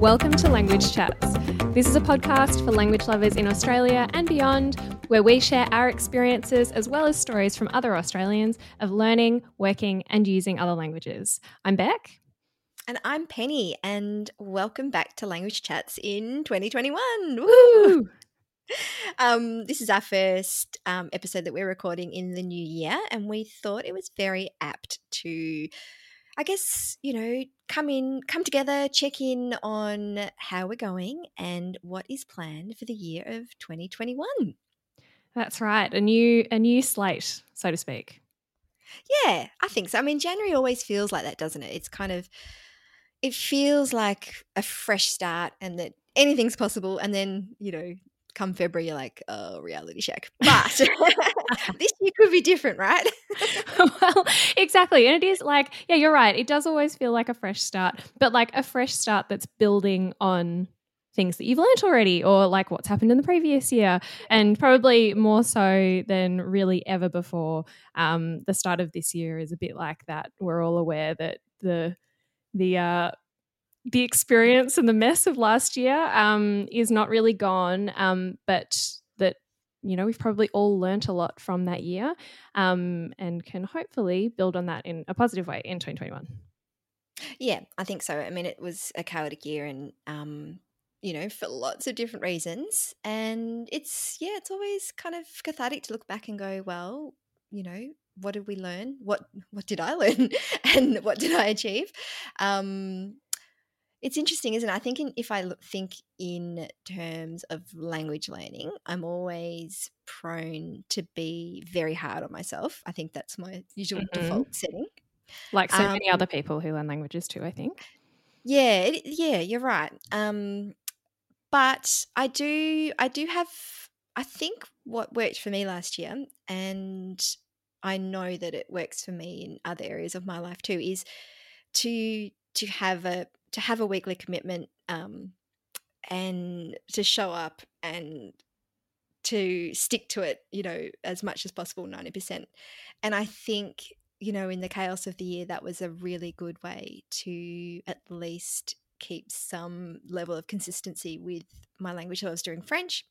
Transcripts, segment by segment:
Welcome to Language Chats. This is a podcast for language lovers in Australia and beyond, where we share our experiences as well as stories from other Australians of learning, working, and using other languages. I'm Beck. And I'm Penny, and welcome back to Language Chats in 2021. Woo! Um, this is our first um, episode that we're recording in the new year, and we thought it was very apt to, I guess, you know, come in, come together, check in on how we're going and what is planned for the year of 2021. That's right. A new a new slate, so to speak. Yeah, I think so. I mean, January always feels like that, doesn't it? It's kind of, it feels like a fresh start and that anything's possible. And then, you know, come February, you're like, oh, reality check. But this year could be different, right? well, exactly. And it is like, yeah, you're right. It does always feel like a fresh start, but like a fresh start that's building on things that you've learnt already or like what's happened in the previous year and probably more so than really ever before um, the start of this year is a bit like that we're all aware that the the uh, the experience and the mess of last year um, is not really gone, um, but that you know we've probably all learnt a lot from that year, um, and can hopefully build on that in a positive way in 2021. Yeah, I think so. I mean, it was a chaotic year, and um, you know, for lots of different reasons. And it's yeah, it's always kind of cathartic to look back and go, well, you know, what did we learn? What what did I learn? and what did I achieve? It's interesting, isn't it? I think in, if I look, think in terms of language learning, I'm always prone to be very hard on myself. I think that's my usual Mhm. default setting. Like so many Um, other people who learn languages too, I think. Yeah, it, yeah, you're right. Um, but I do, I do have. I think what worked for me last year, and I know that it works for me in other areas of my life too, is to to have a to have a weekly commitment, um, and to show up and to stick to it, you know, as much as possible, ninety percent. And I think you know, in the chaos of the year, that was a really good way to at least keep some level of consistency with my language. so I was doing French,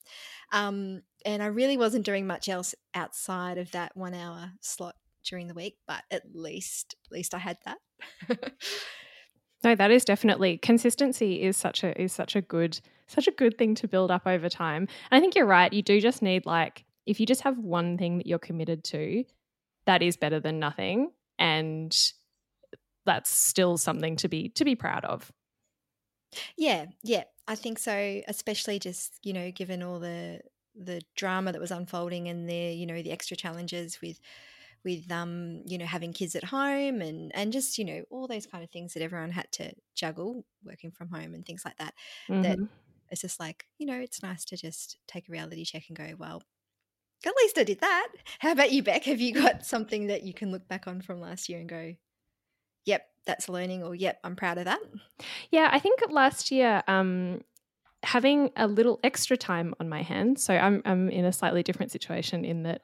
um, and I really wasn't doing much else outside of that one hour slot during the week. But at least, at least I had that. No, that is definitely consistency is such a is such a good such a good thing to build up over time. And I think you're right. You do just need like if you just have one thing that you're committed to, that is better than nothing, and that's still something to be to be proud of. yeah, yeah, I think so. Especially just you know, given all the the drama that was unfolding and the you know the extra challenges with with um you know having kids at home and and just you know all those kind of things that everyone had to juggle working from home and things like that that Mhm. it's just like you know it's nice to just take a reality check and go well at least i did that how about you beck have you got something that you can look back on from last year and go yep that's learning or yep i'm proud of that Yeah, I think last year, um, having a little extra time on my hands. So I'm I'm in a slightly different situation in that,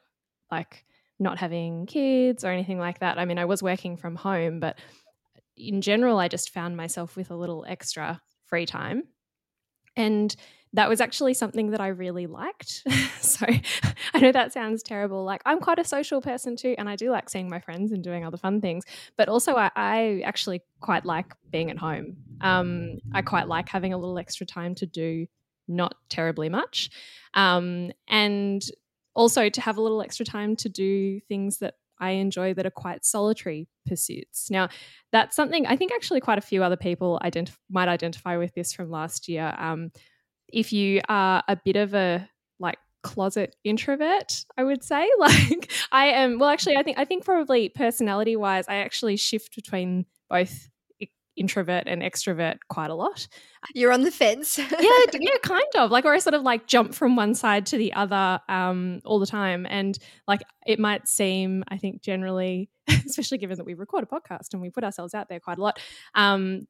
like, not having kids or anything like that. I mean, I was working from home, but in general, I just found myself with a little extra free time, and that was actually something that I really liked. so I know that sounds terrible. Like I'm quite a social person too, and I do like seeing my friends and doing other fun things. But also, I, I actually quite like being at home. Um, I quite like having a little extra time to do not terribly much, um, and also to have a little extra time to do things that I enjoy that are quite solitary pursuits. Now, that's something I think actually quite a few other people identif- might identify with this from last year. Um, if you are a bit of a like closet introvert, I would say. Like I am well actually I think I think probably personality wise, I actually shift between both introvert and extrovert quite a lot. you're on the fence Yeah, yeah, kind of. Like or I sort of like jump from one side to the other um all the time. And like it might seem, I think generally, especially given that we record a podcast and we put ourselves out there quite a lot, um,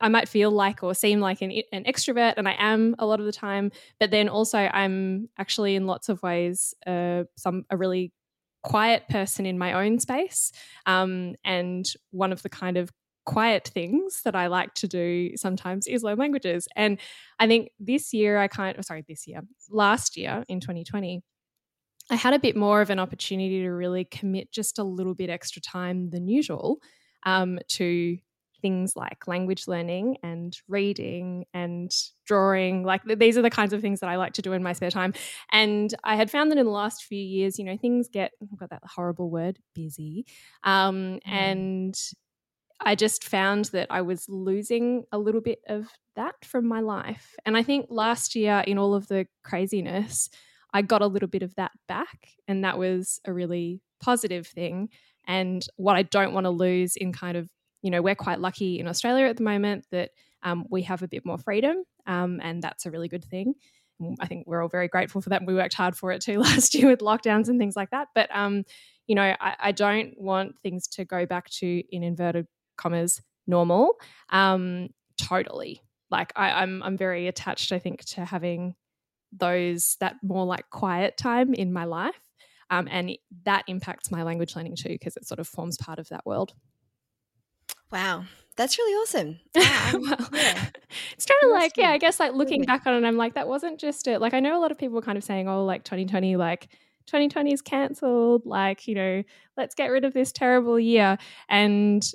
I might feel like or seem like an, an extrovert, and I am a lot of the time. But then also, I'm actually in lots of ways uh, some a really quiet person in my own space, um, and one of the kind of quiet things that I like to do sometimes is learn languages. And I think this year I kind of sorry, this year, last year in 2020, I had a bit more of an opportunity to really commit just a little bit extra time than usual um, to things like language learning and reading and drawing. Like these are the kinds of things that I like to do in my spare time. And I had found that in the last few years, you know, things get, I've got that horrible word, busy. Um, mm. And I just found that I was losing a little bit of that from my life. And I think last year, in all of the craziness, I got a little bit of that back. And that was a really positive thing. And what I don't want to lose in kind of, you know, we're quite lucky in Australia at the moment that um, we have a bit more freedom. Um, and that's a really good thing. I think we're all very grateful for that. We worked hard for it too last year with lockdowns and things like that. But, um, you know, I, I don't want things to go back to, in inverted commas normal um totally. Like I, I'm I'm very attached I think to having those that more like quiet time in my life um, and that impacts my language learning too because it sort of forms part of that world. Wow. That's really awesome. Well, yeah. it's kind of like yeah i guess like looking back on it i'm like that wasn't just it like i know a lot of people were kind of saying oh like 2020 like 2020 is cancelled like you know let's get rid of this terrible year and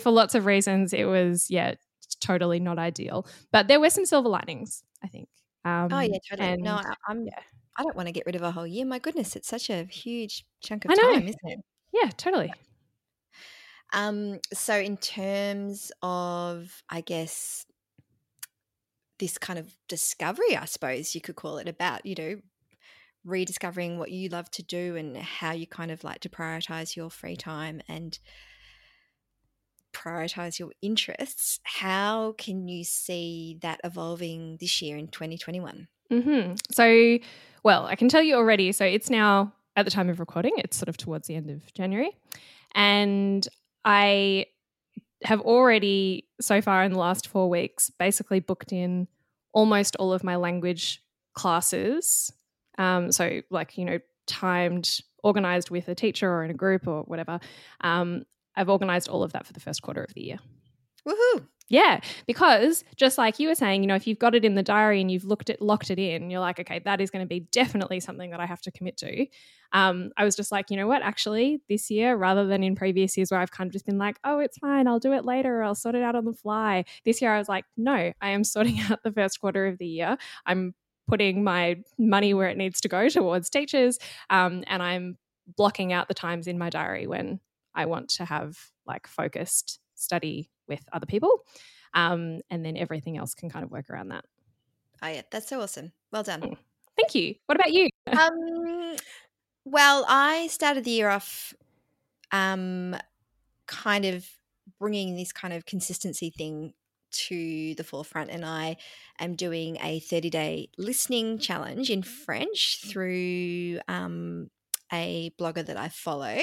for lots of reasons, it was, yeah, totally not ideal. But there were some silver linings, I think. Um, oh, yeah, totally. And, no, I, I'm, yeah. I don't want to get rid of a whole year. My goodness, it's such a huge chunk of time, isn't it? Yeah, totally. Um, so in terms of, I guess, this kind of discovery, I suppose you could call it about, you know, rediscovering what you love to do and how you kind of like to prioritize your free time and prioritize your interests, how can you see that evolving this year in 2021? Mm-hmm. So, well, I can tell you already. So, it's now at the time of recording, it's sort of towards the end of January. And I have already, so far in the last four weeks, basically booked in almost all of my language classes. Um, so, like, you know, timed, organized with a teacher or in a group or whatever. Um, I've organized all of that for the first quarter of the year. Woohoo! Yeah, because just like you were saying, you know, if you've got it in the diary and you've looked it, locked it in, you're like, okay, that is going to be definitely something that I have to commit to. Um, I was just like, you know what, actually, this year, rather than in previous years where I've kind of just been like, oh, it's fine, I'll do it later, or I'll sort it out on the fly. This year, I was like, no, I am sorting out the first quarter of the year. I'm putting my money where it needs to go towards teachers, um, and I'm blocking out the times in my diary when I want to have like focused study with other people. Um, and then everything else can kind of work around that. Oh, yeah, that's so awesome. Well done. Mm. Thank you. What about you? um, well, I started the year off um, kind of bringing this kind of consistency thing to the forefront and I am doing a 30 day listening challenge in French through um, a blogger that I follow.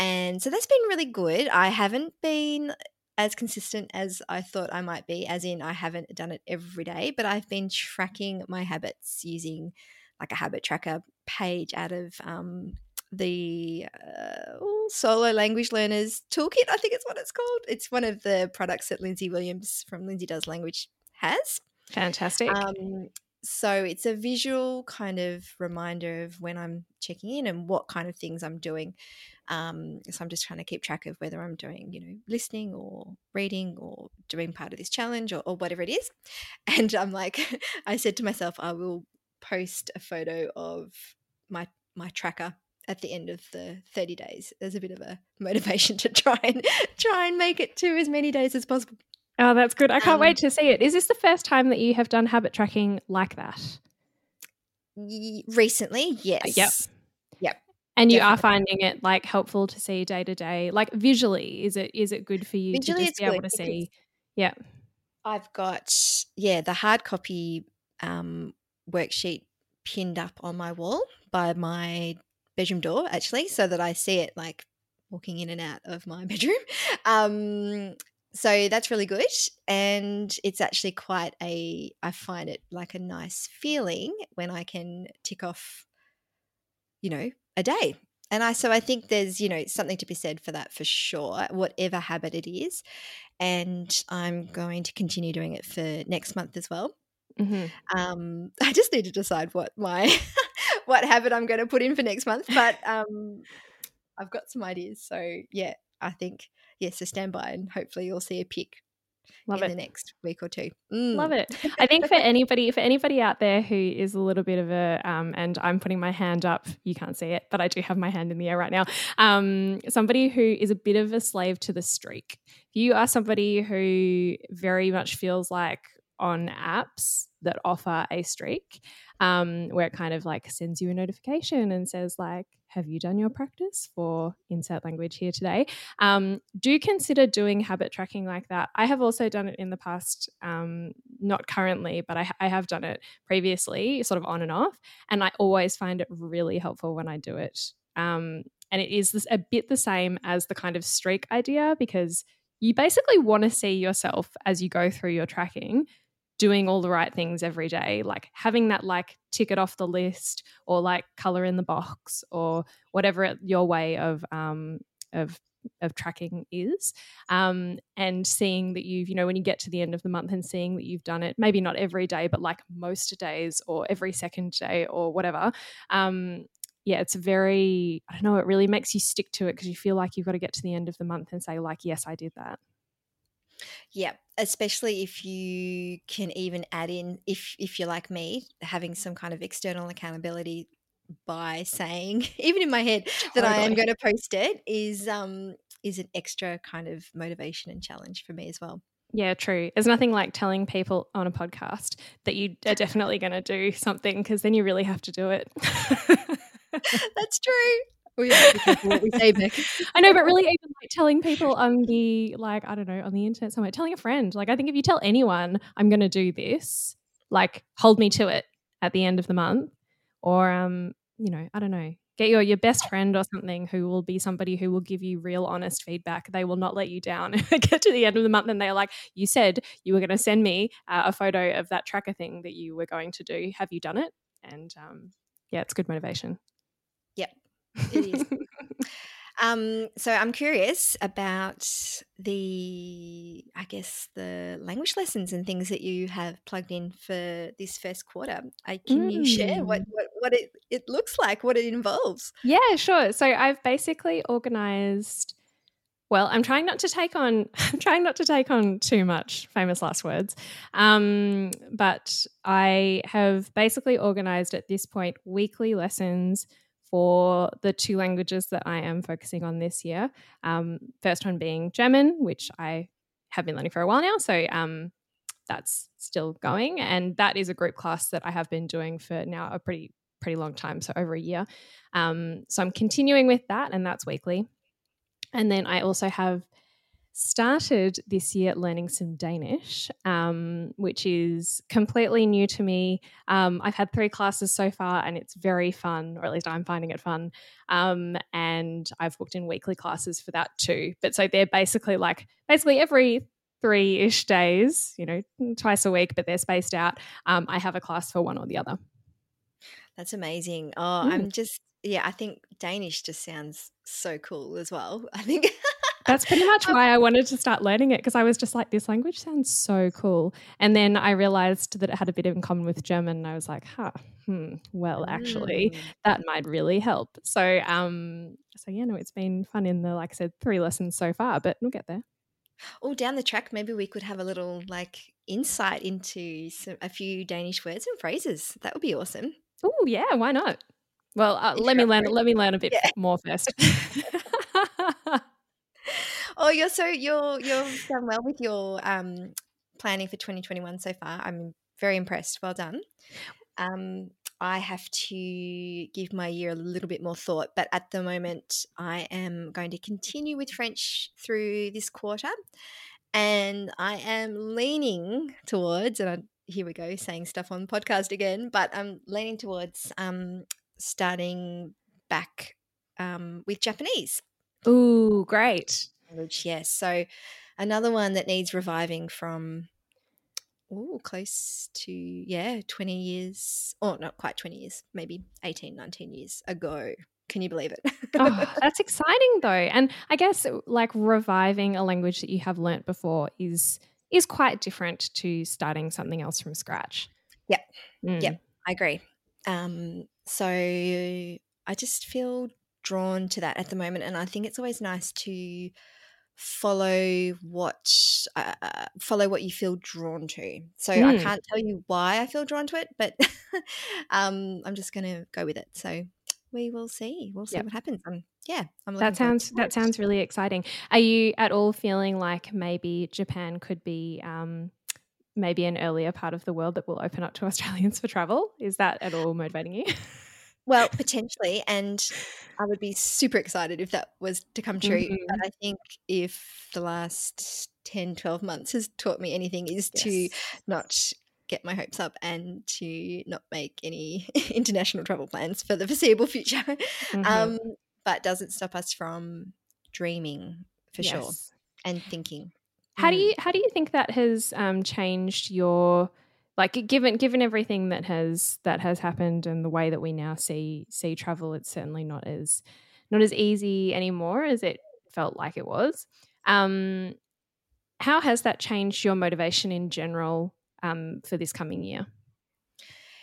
And so that's been really good. I haven't been as consistent as I thought I might be, as in, I haven't done it every day, but I've been tracking my habits using like a habit tracker page out of um, the uh, Solo Language Learners Toolkit, I think it's what it's called. It's one of the products that Lindsay Williams from Lindsay Does Language has. Fantastic. Um, so it's a visual kind of reminder of when I'm checking in and what kind of things I'm doing. Um, so I'm just trying to keep track of whether I'm doing, you know, listening or reading or doing part of this challenge or, or whatever it is. And I'm like, I said to myself, I will post a photo of my my tracker at the end of the 30 days as a bit of a motivation to try and try and make it to as many days as possible. Oh, that's good. I can't um, wait to see it. Is this the first time that you have done habit tracking like that? recently, yes. Uh, yep. And you Definitely. are finding it like helpful to see day to day, like visually. Is it is it good for you visually, to just be able to see? Yeah. I've got yeah the hard copy um, worksheet pinned up on my wall by my bedroom door actually, so that I see it like walking in and out of my bedroom. Um, so that's really good and it's actually quite a i find it like a nice feeling when i can tick off you know a day And I so I think there's, you know, something to be said for that for sure, whatever habit it is. And I'm going to continue doing it for next month as well. Mm-hmm. Um, I just need to decide what my what habit I'm going to put in for next month, but um, I've got some ideas. So yeah, I think yes, so stand by and hopefully you'll see a pic Love in it. the next week or two. Mm. Love it. I think for anybody for anybody out there who is a little bit of a um, and I'm putting my hand up. You can't see it, but I do have my hand in the air right now. Um, somebody who is a bit of a slave to the streak. If you are somebody who very much feels like on apps that offer a streak, um, where it kind of like sends you a notification and says like, "Have you done your practice for insert language here today?" Um, do consider doing habit tracking like that. I have also done it in the past, um, not currently, but I, I have done it previously, sort of on and off, and I always find it really helpful when I do it. Um, and it is this, a bit the same as the kind of streak idea because you basically want to see yourself as you go through your tracking doing all the right things every day like having that like tick it off the list or like color in the box or whatever your way of um of of tracking is um and seeing that you've you know when you get to the end of the month and seeing that you've done it maybe not every day but like most days or every second day or whatever um yeah, it's very, I don't know, it really makes you stick to it because you feel like you've got to get to the end of the month and say, like, yes, I did that. Yeah, especially if you can even add in if if you're like me, having some kind of external accountability by saying, even in my head, that I am going to post it is um is an extra kind of motivation and challenge for me as well. Yeah, true. There's nothing like telling people on a podcast that you are definitely going to do something because then you really have to do it. That's true. We have to be careful what we say, Beck. I know, but really, even like telling people on the like I don't know on the internet somewhere, telling a friend. Like I think if you tell anyone I'm going to do this, like hold me to it at the end of the month, or um, you know, I don't know, get your your best friend or something who will be somebody who will give you real honest feedback. They will not let you down. get to the end of the month and they're like, you said you were going to send me uh, a photo of that tracker thing that you were going to do. Have you done it? And um, yeah, it's good motivation. Yep, it is. Um, so I'm curious about the, I guess, the language lessons and things that you have plugged in for this first quarter. I, can you share what, Mm. what, what it, it looks like, what it involves? Yeah, sure. So I've basically organized well, I'm trying not to take on I'm trying not to take on too much famous last words. Um, but I have basically organized at this point weekly lessons for the two languages that I am focusing on this year. Um, first one being German, which I have been learning for a while now. So um, that's still going. And that is a group class that I have been doing for now a pretty pretty long time, so over a year. Um, so I'm continuing with that, and that's weekly. And then I also have started this year learning some Danish, um, which is completely new to me. Um, I've had three classes so far, and it's very fun, or at least I'm finding it fun. Um, and I've booked in weekly classes for that too. But so they're basically like basically every three ish days, you know, twice a week, but they're spaced out. Um, I have a class for one or the other. That's amazing. Oh, Mm. I'm just, yeah, I think Danish just sounds so cool as well. I think That's pretty much why I wanted to start learning it because I was just like, this language sounds so cool. And then I realized that it had a bit in common with German. And I was like, huh, hmm, well, actually, Mm. that might really help. So, um, so yeah, no, it's been fun in the, like I said, three lessons so far, but we'll get there. Oh, down the track, maybe we could have a little like insight into some, a few Danish words and phrases. That would be awesome. Oh, yeah, why not? Well, uh, let me learn. Let me learn a bit Yeah. more first. Oh, you're so you're you're done well with your um planning for 2021 so far. I'm very impressed. Well done. Um, I have to give my year a little bit more thought, but at the moment, I am going to continue with French through this quarter, and I am leaning towards, and I, here we go, saying stuff on podcast again, but I'm leaning towards um, starting back um, with Japanese Ooh, great. Language. Yes, so another one that needs reviving from oh close to yeah 20 years or not quite 20 years maybe 18 19 years ago Can you believe it? oh, that's exciting though. And I guess like reviving a language that you have learnt before is is quite different to starting something else from scratch. Yep. Mm. Yep. I agree. Um, so I just feel drawn to that at the moment. And I think it's always nice to follow what uh, uh, follow what you feel drawn to. So mm. I can't tell you why I feel drawn to it, but um, I'm just going to go with it. So we will see. We'll see yep. what happens. Um, yeah, I'm that sounds that sounds really exciting. Are you at all feeling like maybe Japan could be um, maybe an earlier part of the world that will open up to Australians for travel? Is that at all motivating you? Well, potentially, and I would be super excited if that was to come true. Mm-hmm. But I think if the last 10, 12 months has taught me anything is yes. to not get my hopes up and to not make any international travel plans for the foreseeable future. Mm-hmm. Um, but doesn't stop us from dreaming for yes. sure and thinking. How do mm. you how do you think that has um, changed your like given given everything that has that has happened and the way that we now see see travel it's certainly not as not as easy anymore as it felt like it was. Um, how has that changed your motivation in general um, for this coming year?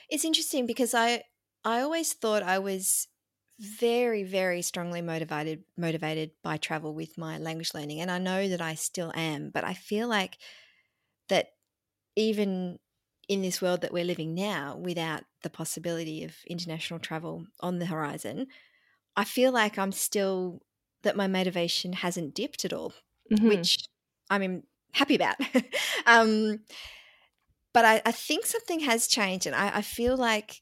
It's interesting because i i always thought i was very very strongly motivated motivated by travel with my language learning and i know that i still am but i feel like that even in this world that we're living now without the possibility of international travel on the horizon, I feel like I'm still that my motivation hasn't dipped at all, mm-hmm. which I'm happy about. um, but I, I, think something has changed, and I, I feel like,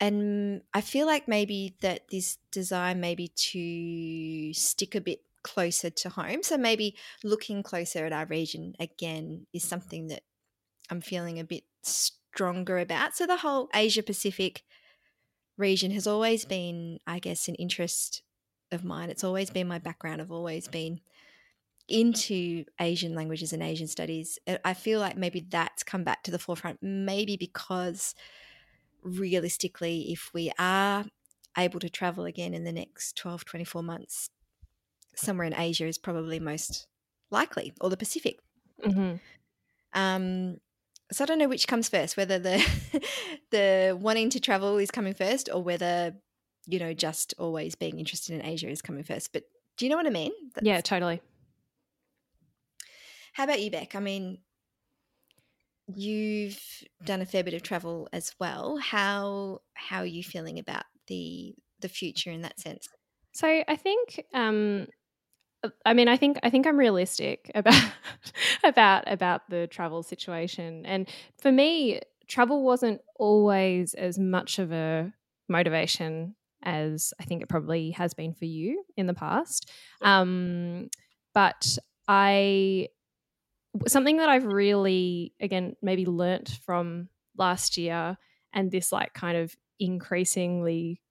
and I feel like maybe that this desire maybe to stick a bit closer to home. So maybe looking closer at our region again is something that I'm feeling a bit stronger about. So the whole Asia Pacific region has always been, I guess, an interest of mine. It's always been my background. I've always been into Asian languages and Asian studies. I feel like maybe that's come back to the forefront, maybe because realistically, if we are able to travel again in the next 12, 24 months, somewhere in Asia is probably most likely, or the Pacific. Mm-hmm. Um, so I don't know which comes first, whether the the wanting to travel is coming first, or whether you know just always being interested in Asia is coming first. But do you know what I mean? That's... Yeah, totally. How about you, Beck? I mean, you've done a fair bit of travel as well. How how are you feeling about the the future in that sense? So I think um, I mean, I think I think I'm realistic about about about the travel situation, and for me, travel wasn't always as much of a motivation as I think it probably has been for you in the past. Um, but I something that I've really again maybe learnt from last year and this like kind of increasingly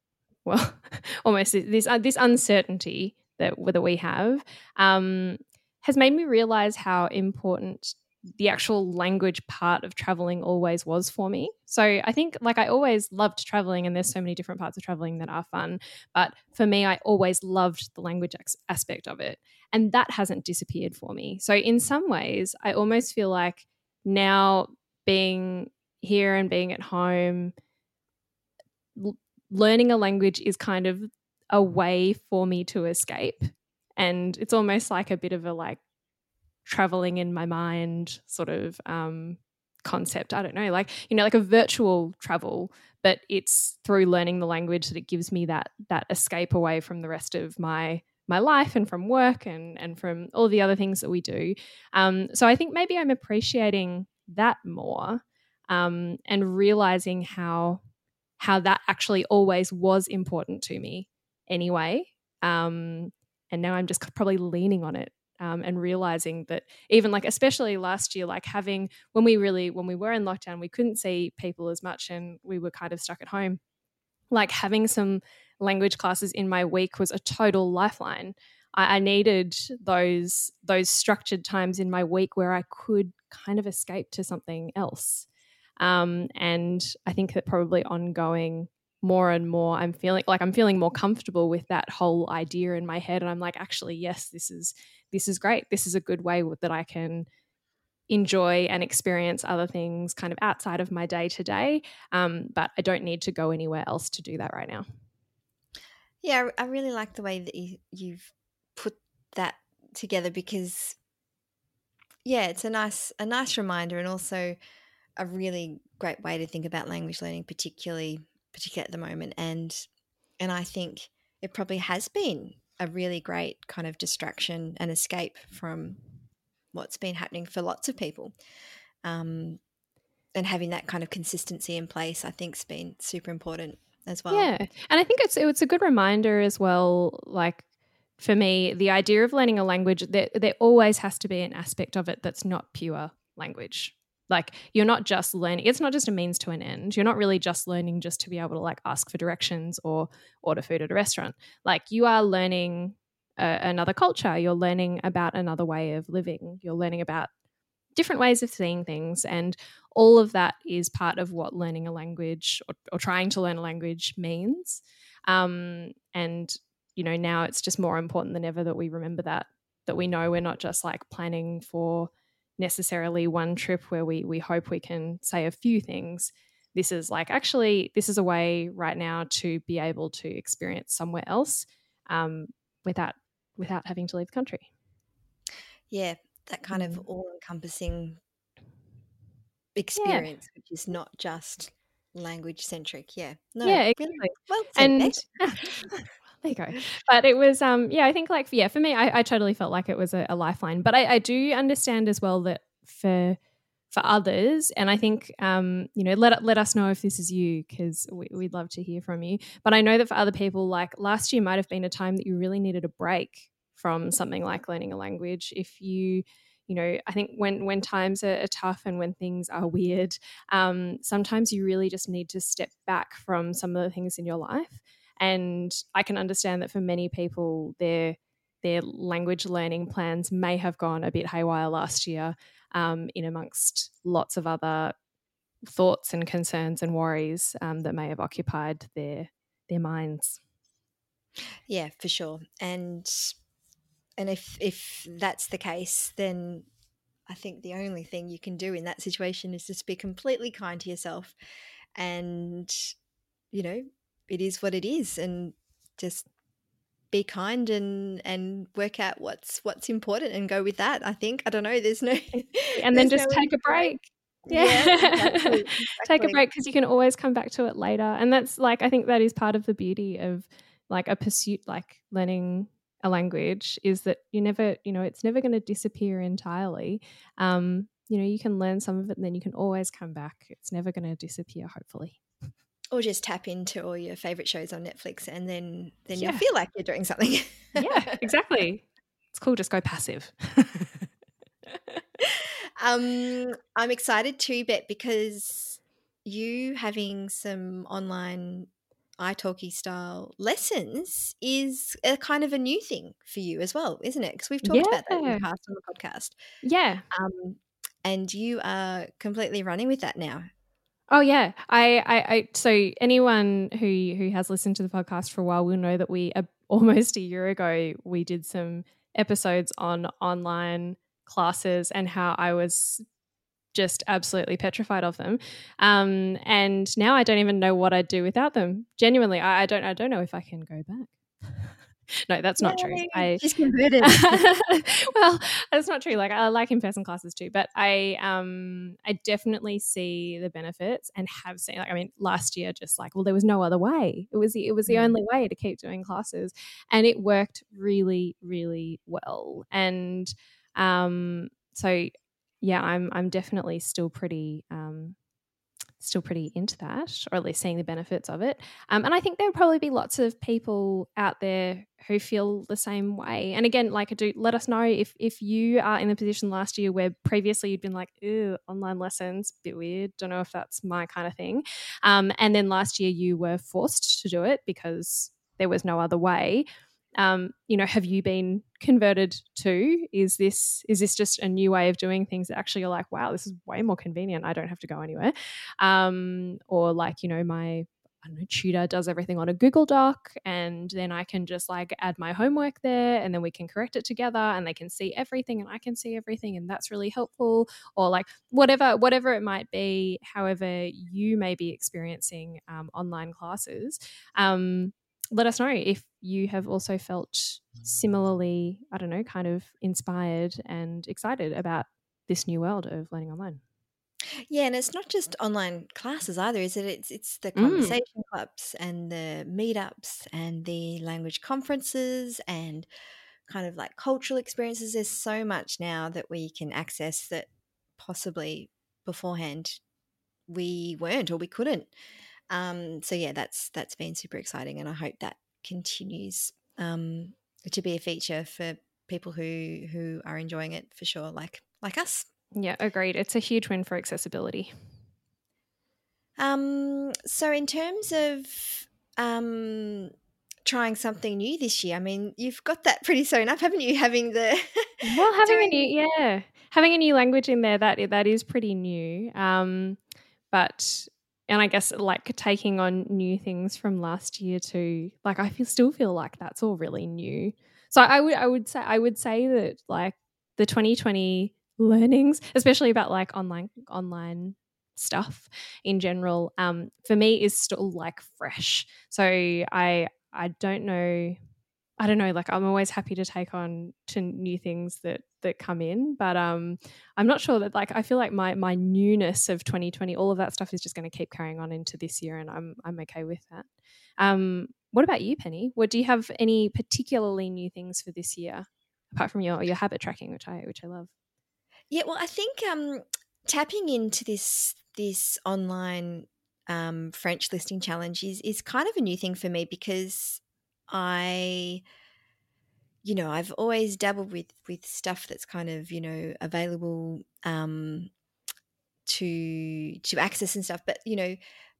well almost this uh, this uncertainty that that we have um, has made me realize how important the actual language part of traveling always was for me. So I think like I always loved traveling and there's so many different parts of traveling that are fun, but for me I always loved the language aspect of it and that hasn't disappeared for me. So in some ways I almost feel like now being here and being at home l- learning a language is kind of a way for me to escape. And it's almost like a bit of a like traveling in my mind sort of um, concept. I don't know, like, you know, like a virtual travel, but it's through learning the language that it gives me that that escape away from the rest of my my life and from work and and from all the other things that we do. Um, so I think maybe I'm appreciating that more um, and realizing how how that actually always was important to me anyway. Um, and now I'm just probably leaning on it um, and realizing that even like especially last year like having when we really when we were in lockdown we couldn't see people as much and we were kind of stuck at home like having some language classes in my week was a total lifeline I, needed those those structured times in my week where i could kind of escape to something else um, and i think that probably ongoing more and more I'm feeling like I'm feeling more comfortable with that whole idea in my head and I'm like actually yes this is this is great. This is a good way that I can enjoy and experience other things kind of outside of my day to day but I don't need to go anywhere else to do that right now. Yeah I really like the way that you, you've put that together because yeah it's a nice a nice reminder and also a really great way to think about language learning particularly particularly at the moment. And and I think it probably has been a really great kind of distraction and escape from what's been happening for lots of people. Um, and having that kind of consistency in place, I think, has been super important as well. Yeah, and I think it's it's a good reminder as well. Like for me, the idea of learning a language, there there always has to be an aspect of it that's not pure language. Like you're not just learning, it's not just a means to an end. You're not really just learning just to be able to like ask for directions or order food at a restaurant. Like you are learning another culture, you're learning about another way of living, you're learning about different ways of seeing things. And all of that is part of what learning a language or, or trying to learn a language means. Um, and, you know, now it's just more important than ever that we remember that, that we know we're not just like planning for necessarily one trip where we we hope we can say a few things this is like actually this is a way right now to be able to experience somewhere else um, without without having to leave the country yeah that kind of mm. all-encompassing experience yeah. which is not just language centric yeah no yeah exactly. really well and there you go. But it was, um, yeah, I think like, yeah, for me, I, I totally felt like it was a, a lifeline. But I, I, do understand as well that for for others, and I think, um, you know, let let us know if this is you because we, we'd love to hear from you. But I know that for other people, like last year might have been a time that you really needed a break from something like learning a language. If you you know i think when when times are, are tough and when things are weird um, sometimes you really just need to step back from some of the things in your life and I can understand that for many people, their their language learning plans may have gone a bit haywire last year, um, in amongst lots of other thoughts and concerns and worries um, that may have occupied their their minds. Yeah, for sure. And and if if that's the case, then I think the only thing you can do in that situation is just be completely kind to yourself and you know it is what it is and just be kind and and work out what's what's important and go with that i think. I don't know there's no and then just no take a break. Yeah, yeah exactly, exactly. take a break because you can always come back to it later. And that's like i think that is part of the beauty of like a pursuit like learning a language is that you never you know it's never going to disappear entirely. Um you know you can learn some of it and then you can always come back. It's never going to disappear hopefully or just tap into all your favorite shows on Netflix and then then yeah. you'll feel like you're doing something. yeah, exactly. It's cool. Just go passive. um, I'm excited too, Beck, because you having some online italki style lessons is a kind of a new thing for you as well, isn't it? Because we've talked yeah. about that in the past on the podcast. Yeah. Um, and you are completely running with that now. Oh yeah, I, I, I, so anyone who who has listened to the podcast for a while will know that we uh, almost a year ago we did some episodes on online classes and how I was just absolutely petrified of them, um, and now I don't even know what I'd do without them. Genuinely, I, I don't I don't know if I can go back no, that's not true. I she's converted. well, that's not true. Like I like in-person classes too, but I um I definitely see the benefits and have seen like I mean last year just like well there was no other way. It was the it was the mm. only way to keep doing classes and it worked really really well. And um so yeah, I'm I'm definitely still pretty um still pretty into that, or at least seeing the benefits of it. Um, and I think there would probably be lots of people out there who feel the same way. And again, like I do, let us know if if you are in the position last year where previously you'd been like, "Ew, online lessons, bit weird. Don't know if that's my kind of thing." Um, and then last year you were forced to do it because there was no other way um, you know, have you been converted to? Is this is this just a new way of doing things that actually you're like, wow, this is way more convenient. I don't have to go anywhere. Um, or like, you know, my I know, tutor does everything on a Google Doc, and then I can just like add my homework there, and then we can correct it together, and they can see everything, and I can see everything, and that's really helpful. Or like whatever, whatever it might be, however you may be experiencing um, online classes. Um, let us know if you have also felt similarly, I don't know, kind of inspired and excited about this new world of learning online. Yeah, and it's not just online classes either, is it? It's it's the mm. conversation mm. clubs and the meetups and the language conferences and kind of like cultural experiences. There's so much now that we can access that possibly beforehand we weren't or we couldn't. Um, so yeah, that's that's been super exciting, and I hope that continues um, to be a feature for people who who are enjoying it for sure, like like us. Yeah, agreed. It's a huge win for accessibility. Um, so in terms of um, trying something new this year, I mean, you've got that pretty sewn up, haven't you? Having the well, having doing... a new yeah, having a new language in there that that is pretty new. Um, but and I guess like taking on new things from last year too. Like I feel still feel like that's all really new. So I would I would say I would say that like the 2020 learnings, especially about like online online stuff in general, um, for me is still like fresh. So I I don't know I don't know, like I'm always happy to take on to new things that that come in, but um I'm not sure that like I feel like my my newness of 2020, all of that stuff is just going to keep carrying on into this year and I'm I'm okay with that. Um what about you, Penny? What do you have any particularly new things for this year apart from your your habit tracking, which I which I love? Yeah, well, I think um tapping into this this online um, French listing challenge is is kind of a new thing for me because I you know, I've always dabbled with with stuff that's kind of, you know, available um to to access and stuff, but you know,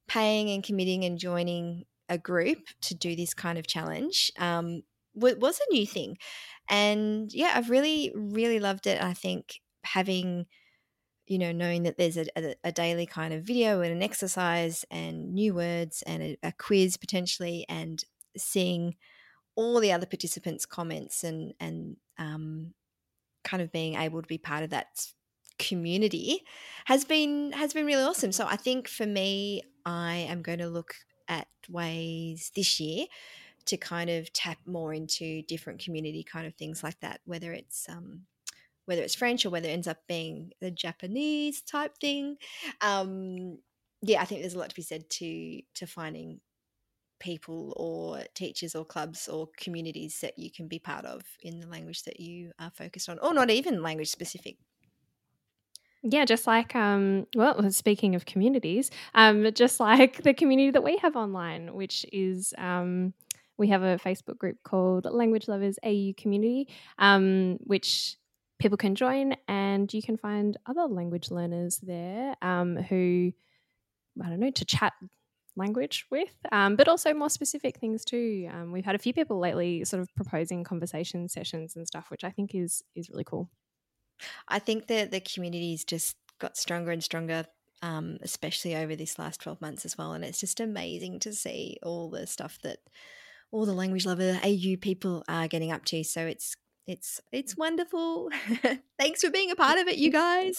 paying and committing and joining a group to do this kind of challenge um was a new thing. And yeah, I've really really loved it. I think having you know, knowing that there's a, a, a, daily kind of video and an exercise and new words and a, a quiz potentially, and seeing all the other participants' comments and and um, kind of being able to be part of that community has been has been really awesome. So I think for me, I am going to look at ways this year to kind of tap more into different community kind of things like that, whether it's um, whether it's French or whether it ends up being the Japanese type thing. Um, yeah, I think there's a lot to be said to to finding people or teachers or clubs or communities that you can be part of in the language that you are focused on, or not even language specific. Yeah, just like um, well, speaking of communities, um, just like the community that we have online, which is um, we have a Facebook group called Language Lovers AU Community, um, which people can join, and you can find other language learners there um, who I don't know to chat language with, um, but also more specific things too. Um, we've had a few people lately sort of proposing conversation sessions and stuff, which I think is is really cool. I think that the community's just got stronger and stronger, um, especially over this last twelve months as well, and it's just amazing to see all the stuff that all the language lover AU people are getting up to. So it's it's it's wonderful. Thanks for being a part of it, you guys.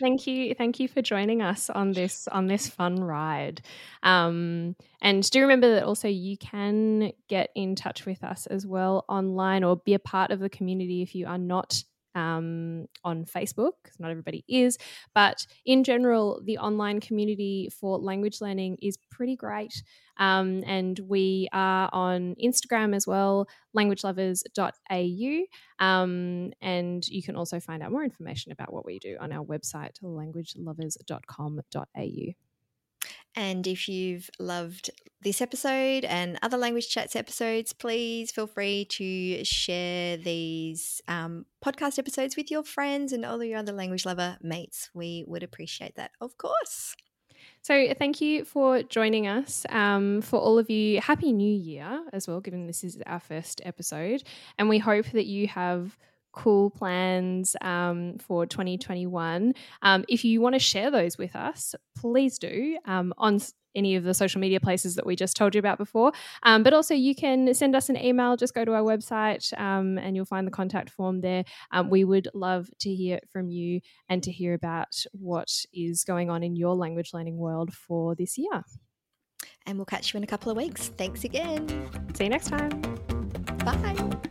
thank you, thank you for joining us on this on this fun ride. Um, and do remember that also you can get in touch with us as well online or be a part of the community if you are not um, on Facebook, because not everybody is. But in general, the online community for language learning is pretty great. Um, and we are on Instagram as well, languagelovers.au. Um, and you can also find out more information about what we do on our website, languagelovers.com.au. And if you've loved this episode and other Language Chats episodes, please feel free to share these um, podcast episodes with your friends and all your other language lover mates. We would appreciate that, of course. So, thank you for joining us. Um, for all of you, Happy New Year as well, given this is our first episode. And we hope that you have cool plans um, for 2021. Um, if you want to share those with us, please do um, on any of the social media places that we just told you about before. Um, but also, you can send us an email. Just go to our website um, and you'll find the contact form there. Um, we would love to hear from you and to hear about what is going on in your language learning world for this year. And we'll catch you in a couple of weeks. Thanks again. See you next time. Bye.